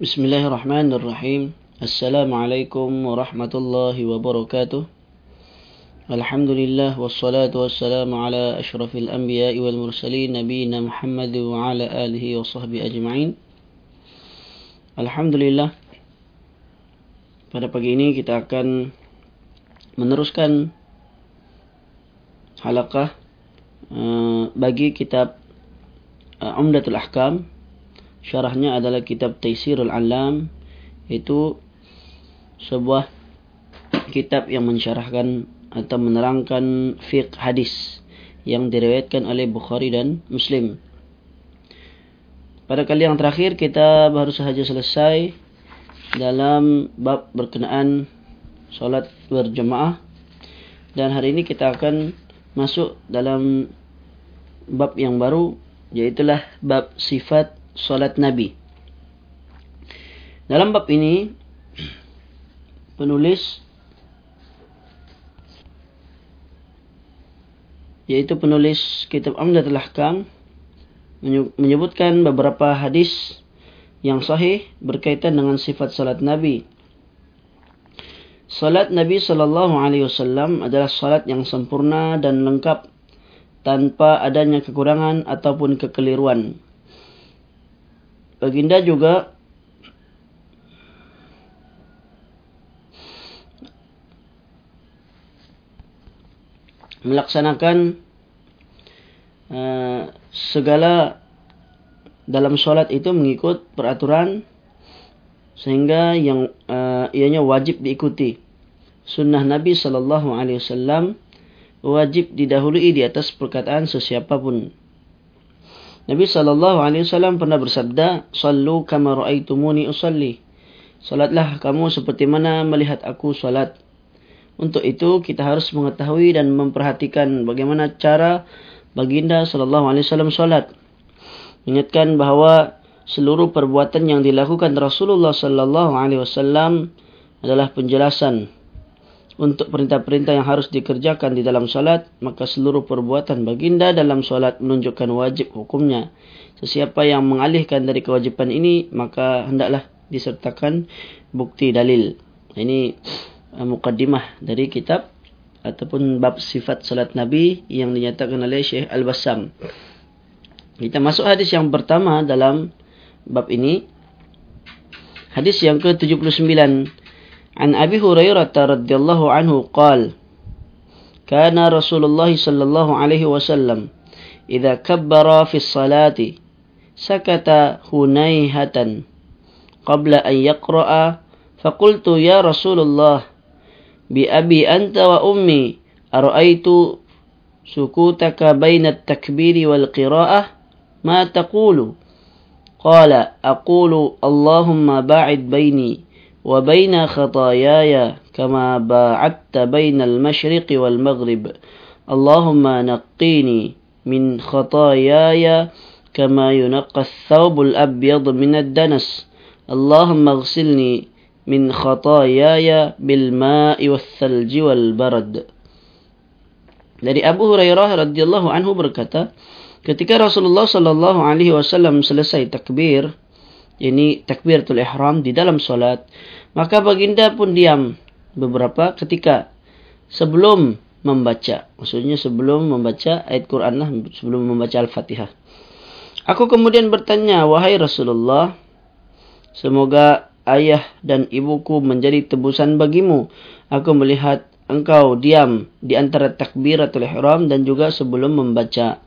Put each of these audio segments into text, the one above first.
بسم الله الرحمن الرحيم السلام عليكم ورحمة الله وبركاته الحمد لله والصلاة والسلام على أشرف الأنبياء والمرسلين نبينا محمد وعلى آله وصحبه أجمعين الحمد لله pada pagi ini kita akan meneruskan halaqah uh, bagi kitab uh, Umdatul Ahkam syarahnya adalah kitab Taisirul Alam itu sebuah kitab yang mensyarahkan atau menerangkan fiqh hadis yang diriwayatkan oleh Bukhari dan Muslim. Pada kali yang terakhir kita baru sahaja selesai dalam bab berkenaan solat berjemaah dan hari ini kita akan masuk dalam bab yang baru yaitu bab sifat solat Nabi. Dalam bab ini, penulis yaitu penulis kitab Amdatul Ahkam menyebutkan beberapa hadis yang sahih berkaitan dengan sifat salat Nabi. Salat Nabi sallallahu alaihi wasallam adalah salat yang sempurna dan lengkap tanpa adanya kekurangan ataupun kekeliruan. Baginda juga melaksanakan uh, segala dalam solat itu mengikut peraturan sehingga yang uh, ianya wajib diikuti. Sunnah Nabi sallallahu alaihi wasallam wajib didahului di atas perkataan sesiapa pun. Nabi sallallahu alaihi wasallam pernah bersabda, "Shallu kama raaitumuni usalli." Salatlah kamu seperti mana melihat aku salat. Untuk itu kita harus mengetahui dan memperhatikan bagaimana cara baginda sallallahu alaihi wasallam salat. Ingatkan bahawa seluruh perbuatan yang dilakukan Rasulullah sallallahu alaihi wasallam adalah penjelasan untuk perintah-perintah yang harus dikerjakan di dalam solat, maka seluruh perbuatan baginda dalam solat menunjukkan wajib hukumnya. Sesiapa yang mengalihkan dari kewajipan ini, maka hendaklah disertakan bukti dalil. Ini uh, mukaddimah dari kitab ataupun bab sifat solat Nabi yang dinyatakan oleh Syekh Al-Bassam. Kita masuk hadis yang pertama dalam bab ini. Hadis yang ke-79. عن أبي هريرة رضي الله عنه قال كان رسول الله صلى الله عليه وسلم إذا كبر في الصلاة سكت هنيهة قبل أن يقرأ فقلت يا رسول الله بأبي أنت وأمي أرأيت سكوتك بين التكبير والقراءة؟ ما تقول؟ قال أقول اللهم باعد بيني وبين خطاياي كما باعدت بين المشرق والمغرب. اللهم نقيني من خطاياي كما ينقى الثوب الأبيض من الدنس. اللهم اغسلني من خطاياي بالماء والثلج والبرد. Dari Abu Hurairah radhiyallahu anhu berkata, ketika Rasulullah sallallahu alaihi wasallam selesai takbir, ini takbiratul ihram di dalam solat, maka baginda pun diam beberapa ketika sebelum membaca. Maksudnya sebelum membaca ayat Quran lah, sebelum membaca Al-Fatihah. Aku kemudian bertanya, wahai Rasulullah, semoga ayah dan ibuku menjadi tebusan bagimu. Aku melihat engkau diam di antara takbiratul ihram dan juga sebelum membaca.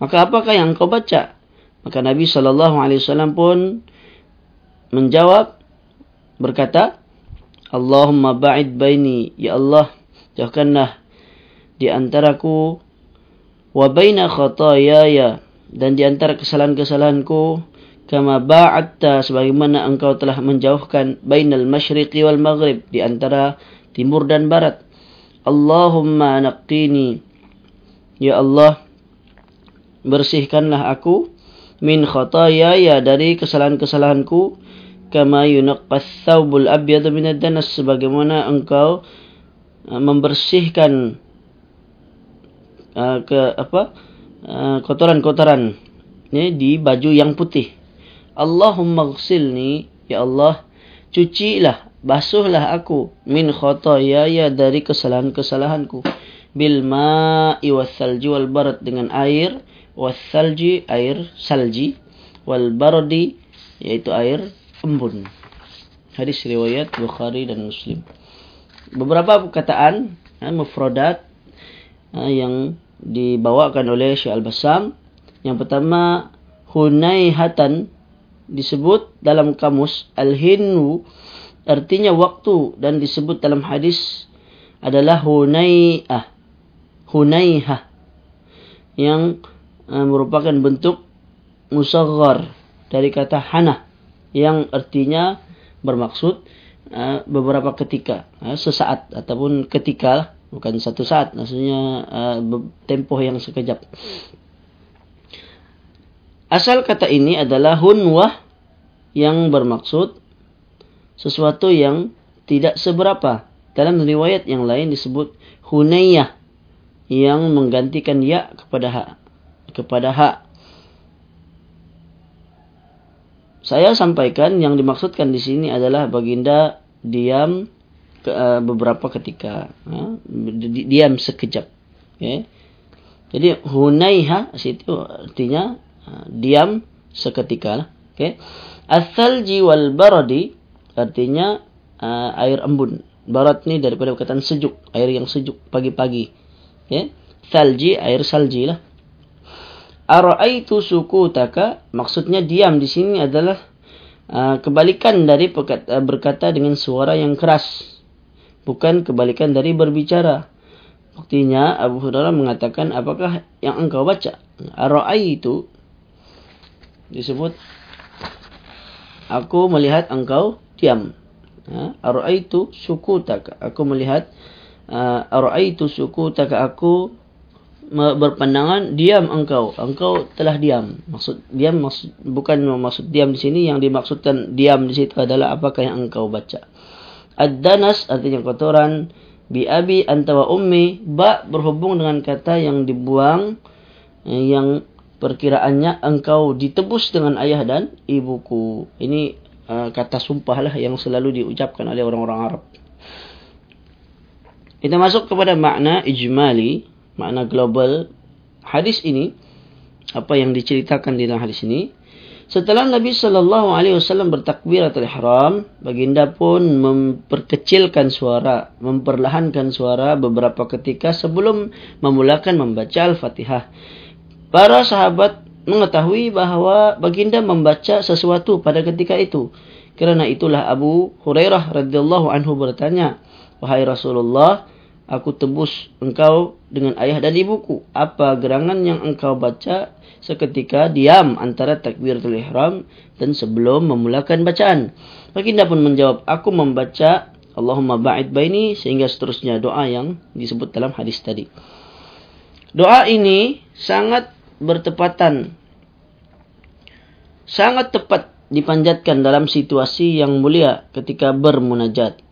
Maka apakah yang engkau baca? Maka Nabi SAW pun menjawab berkata, Allahumma ba'id baini, Ya Allah, jauhkanlah di antaraku wa baina khatayaya dan di antara kesalahan-kesalahanku kama ba'atta sebagaimana engkau telah menjauhkan bainal masyriqi wal maghrib di antara timur dan barat. Allahumma naqqini ya Allah bersihkanlah aku min khatayaya dari kesalahan-kesalahanku kama yunaqqas thawbul abyad min ad-danas sebagaimana engkau uh, membersihkan uh, ke apa uh, kotoran-kotoran ni di baju yang putih Allahumma ghsilni Ya Allah, cucilah, basuhlah aku min khotoya ya dari kesalahan-kesalahanku. Bil ma'i was salji wal barad dengan air, was salji air salji, wal bardi yaitu air embun. Hadis riwayat Bukhari dan Muslim. Beberapa perkataan ha, mufradat ha, yang dibawakan oleh Syekh Al-Bassam. Yang pertama hunaihatan disebut dalam kamus al-hinnu artinya waktu dan disebut dalam hadis adalah hunaiah. Hunaiha yang merupakan bentuk musaghar dari kata hana yang artinya bermaksud uh, beberapa ketika, uh, sesaat ataupun ketika, bukan satu saat, maksudnya tempoh yang sekejap. Asal kata ini adalah hunwah yang bermaksud sesuatu yang tidak seberapa. Dalam riwayat yang lain disebut hunayyah yang menggantikan ya kepada ha. Kepada ha. Saya sampaikan yang dimaksudkan di sini adalah baginda diam ke, uh, beberapa ketika, uh, diam sekejap. Okay. Jadi hunaiha situ artinya uh, diam seketika. Okay. As-salji wal baradi artinya uh, air embun. Barat ni daripada perkataan sejuk, air yang sejuk pagi-pagi. Okay. Salji air salji lah. Ara'aitu sukutaka? Maksudnya diam di sini adalah uh, kebalikan dari perkata, uh, berkata dengan suara yang keras bukan kebalikan dari berbicara. Buktinya Abu Hurairah mengatakan apakah yang engkau baca? Ara'aitu disebut aku melihat engkau diam. Ha? ara'aitu sukutaka? Aku melihat uh, ara'aitu sukutaka aku berpandangan diam engkau. Engkau telah diam. Maksud diam maksud bukan maksud diam di sini. Yang dimaksudkan diam di situ adalah apakah yang engkau baca. Ad-danas artinya kotoran bi abi anta wa ummi. Ba berhubung dengan kata yang dibuang eh, yang perkiraannya engkau ditebus dengan ayah dan ibuku. Ini uh, kata sumpah lah yang selalu diucapkan oleh orang-orang Arab. Kita masuk kepada makna ijmali makna global. Hadis ini apa yang diceritakan di dalam hadis ini setelah Nabi sallallahu alaihi wasallam bertakbiratul ihram baginda pun memperkecilkan suara memperlahankan suara beberapa ketika sebelum memulakan membaca al-Fatihah. Para sahabat mengetahui bahawa baginda membaca sesuatu pada ketika itu. Kerana itulah Abu Hurairah radhiyallahu anhu bertanya wahai Rasulullah aku tebus engkau dengan ayah dan ibuku. Apa gerangan yang engkau baca seketika diam antara takbiratul ihram dan sebelum memulakan bacaan. Baginda pun menjawab, aku membaca Allahumma ba'id baini sehingga seterusnya doa yang disebut dalam hadis tadi. Doa ini sangat bertepatan. Sangat tepat dipanjatkan dalam situasi yang mulia ketika bermunajat.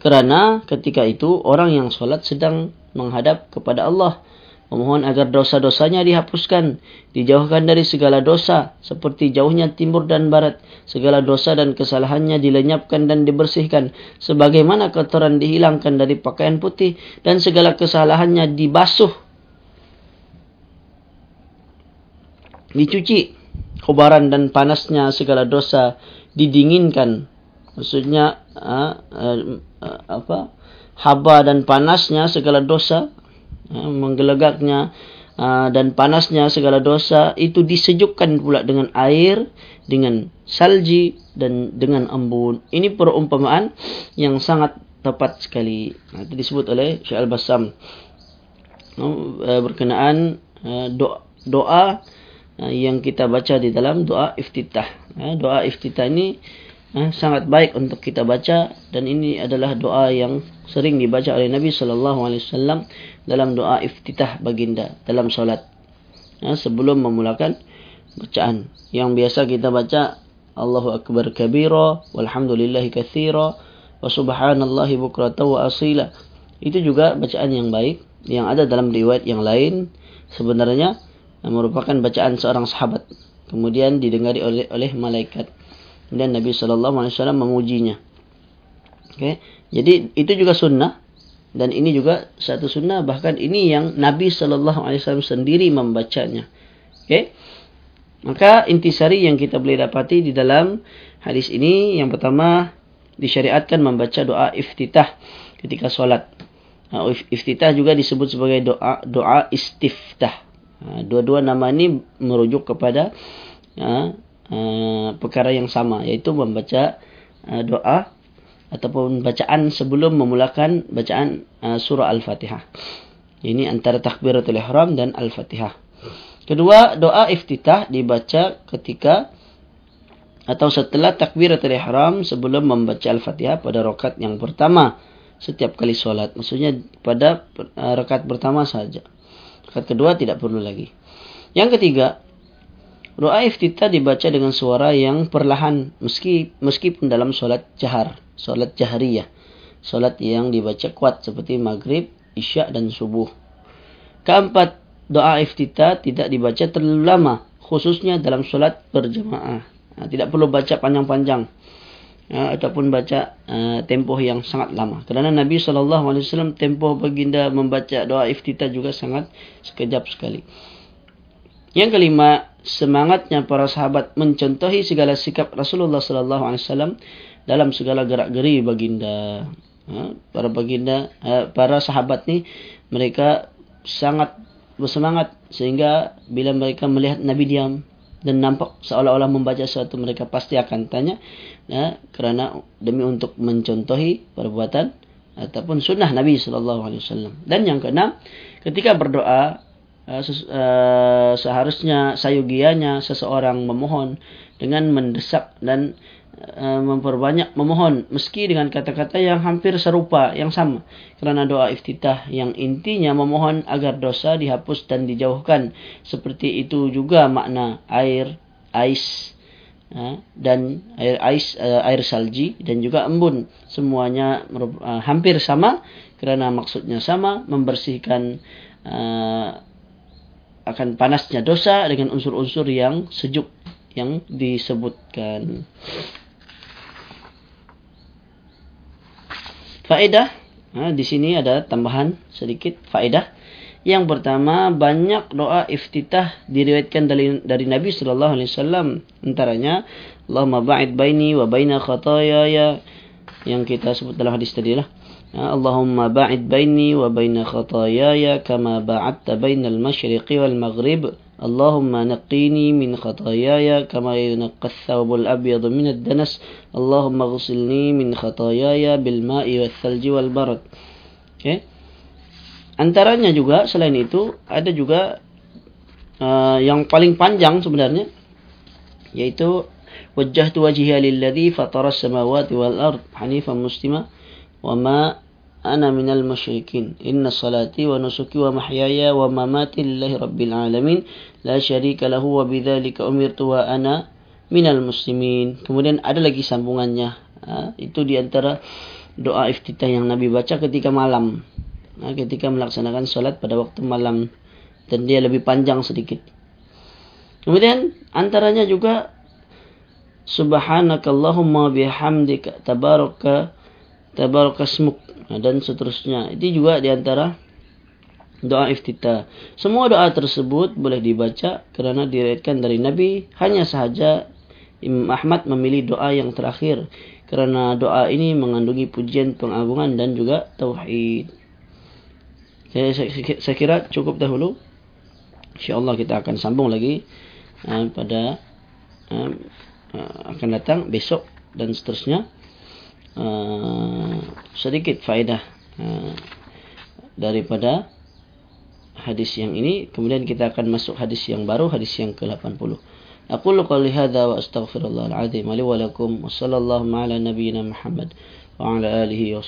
Kerana ketika itu orang yang solat sedang menghadap kepada Allah. Memohon agar dosa-dosanya dihapuskan. Dijauhkan dari segala dosa. Seperti jauhnya timur dan barat. Segala dosa dan kesalahannya dilenyapkan dan dibersihkan. Sebagaimana kotoran dihilangkan dari pakaian putih. Dan segala kesalahannya dibasuh. Dicuci. Kubaran dan panasnya segala dosa didinginkan. Maksudnya ha, uh, apa haba dan panasnya segala dosa uh, menggelegaknya uh, dan panasnya segala dosa itu disejukkan pula dengan air dengan salji dan dengan embun. Ini perumpamaan yang sangat tepat sekali. Uh, itu disebut oleh Syekh Al-Bassam. Berkenaan doa, doa yang kita baca di dalam doa iftitah. Doa iftitah ini eh, sangat baik untuk kita baca dan ini adalah doa yang sering dibaca oleh Nabi sallallahu alaihi wasallam dalam doa iftitah baginda dalam solat. Eh, sebelum memulakan bacaan. Yang biasa kita baca Allahu akbar kabira walhamdulillahi katsira wa subhanallahi bukratan wa asila. Itu juga bacaan yang baik yang ada dalam riwayat yang lain. Sebenarnya merupakan bacaan seorang sahabat. Kemudian didengari oleh oleh malaikat dan Nabi wasallam memujinya. Okey. Jadi itu juga sunnah dan ini juga satu sunnah bahkan ini yang Nabi wasallam sendiri membacanya. Okey. Maka intisari yang kita boleh dapati di dalam hadis ini yang pertama disyariatkan membaca doa iftitah ketika solat. Ha, iftitah juga disebut sebagai doa doa istiftah. Ha, dua-dua nama ini merujuk kepada ha, perkara yang sama yaitu membaca doa ataupun bacaan sebelum memulakan bacaan surah Al-Fatihah. Ini antara takbiratul ihram dan Al-Fatihah. Kedua, doa iftitah dibaca ketika atau setelah takbiratul ihram sebelum membaca Al-Fatihah pada rakaat yang pertama setiap kali solat. Maksudnya pada uh, rakaat pertama saja. Rakaat kedua tidak perlu lagi. Yang ketiga, doa iftitah dibaca dengan suara yang perlahan meski meskipun dalam solat jahar, solat jahriyah. Solat yang dibaca kuat seperti maghrib, isya dan subuh. Keempat, doa iftitah tidak dibaca terlalu lama, khususnya dalam solat berjemaah. Tidak perlu baca panjang-panjang uh, ataupun baca uh, tempoh yang sangat lama. Kerana Nabi SAW tempoh baginda membaca doa iftitah juga sangat sekejap sekali. Yang kelima, semangatnya para sahabat mencontohi segala sikap Rasulullah SAW dalam segala gerak-geri baginda. Uh, para baginda, uh, para sahabat ni mereka sangat bersemangat sehingga bila mereka melihat Nabi diam, dan nampak seolah-olah membaca sesuatu mereka pasti akan tanya ya, kerana demi untuk mencontohi perbuatan ataupun sunnah Nabi sallallahu alaihi wasallam. Dan yang keenam, ketika berdoa uh, uh, seharusnya sayugianya seseorang memohon dengan mendesak dan Eh, memperbanyak memohon. Meski dengan kata-kata yang hampir serupa yang sama. Kerana doa iftitah yang intinya memohon agar dosa dihapus dan dijauhkan. Seperti itu juga makna air ais eh, dan air ais eh, air salji dan juga embun. Semuanya hampir sama. Kerana maksudnya sama membersihkan akan panasnya dosa dengan unsur-unsur yang sejuk yang disebutkan. Faedah ha, di sini ada tambahan sedikit faedah. Yang pertama banyak doa iftitah diriwayatkan dari dari Nabi sallallahu alaihi wasallam antaranya Allahumma ba'id baini wa baina khataaya yang kita sebut dalam hadis tadi lah. Baini wa baina khataaya kama ba'adta bainal masyriqi wal maghrib. اللهم نقيني من خطاياي كما ينقى الثوب الأبيض من الدنس اللهم اغسلني من خطاياي بالماء والثلج والبرد okay. antaranya juga selain itu ada juga uh, yang paling panjang sebenarnya yaitu wajjahtu wajhiya lilladhi fatara as-samawati wal ard hanifan muslima wa ma ana minal musyrikin inna salati wa nusuki wa mahyaya wa mamati lillahi rabbil alamin la syarika lahu wa bidzalika umirtu wa ana minal muslimin kemudian ada lagi sambungannya. Ha, itu di antara doa iftitah yang Nabi baca ketika malam. Ha, ketika melaksanakan salat pada waktu malam. Dan dia lebih panjang sedikit. Kemudian antaranya juga subhanakallahumma bihamdika tabaraka tabaraka smuk dan seterusnya. Itu juga di antara doa iftitah. Semua doa tersebut boleh dibaca kerana diriwayatkan dari Nabi. Hanya sahaja Imam Ahmad memilih doa yang terakhir kerana doa ini mengandungi pujian pengagungan dan juga tauhid. Saya, saya, saya kira cukup dahulu. InsyaAllah kita akan sambung lagi uh, pada uh, uh, akan datang besok dan seterusnya. Ah, sedikit faedah uh, daripada hadis yang ini. Kemudian kita akan masuk hadis yang baru hadis yang ke-80 Aqulu qali hadza wa astaghfirullah al-azim li wa lakum wa sallallahu ala nabiyyina Muhammad wa ala alihi wa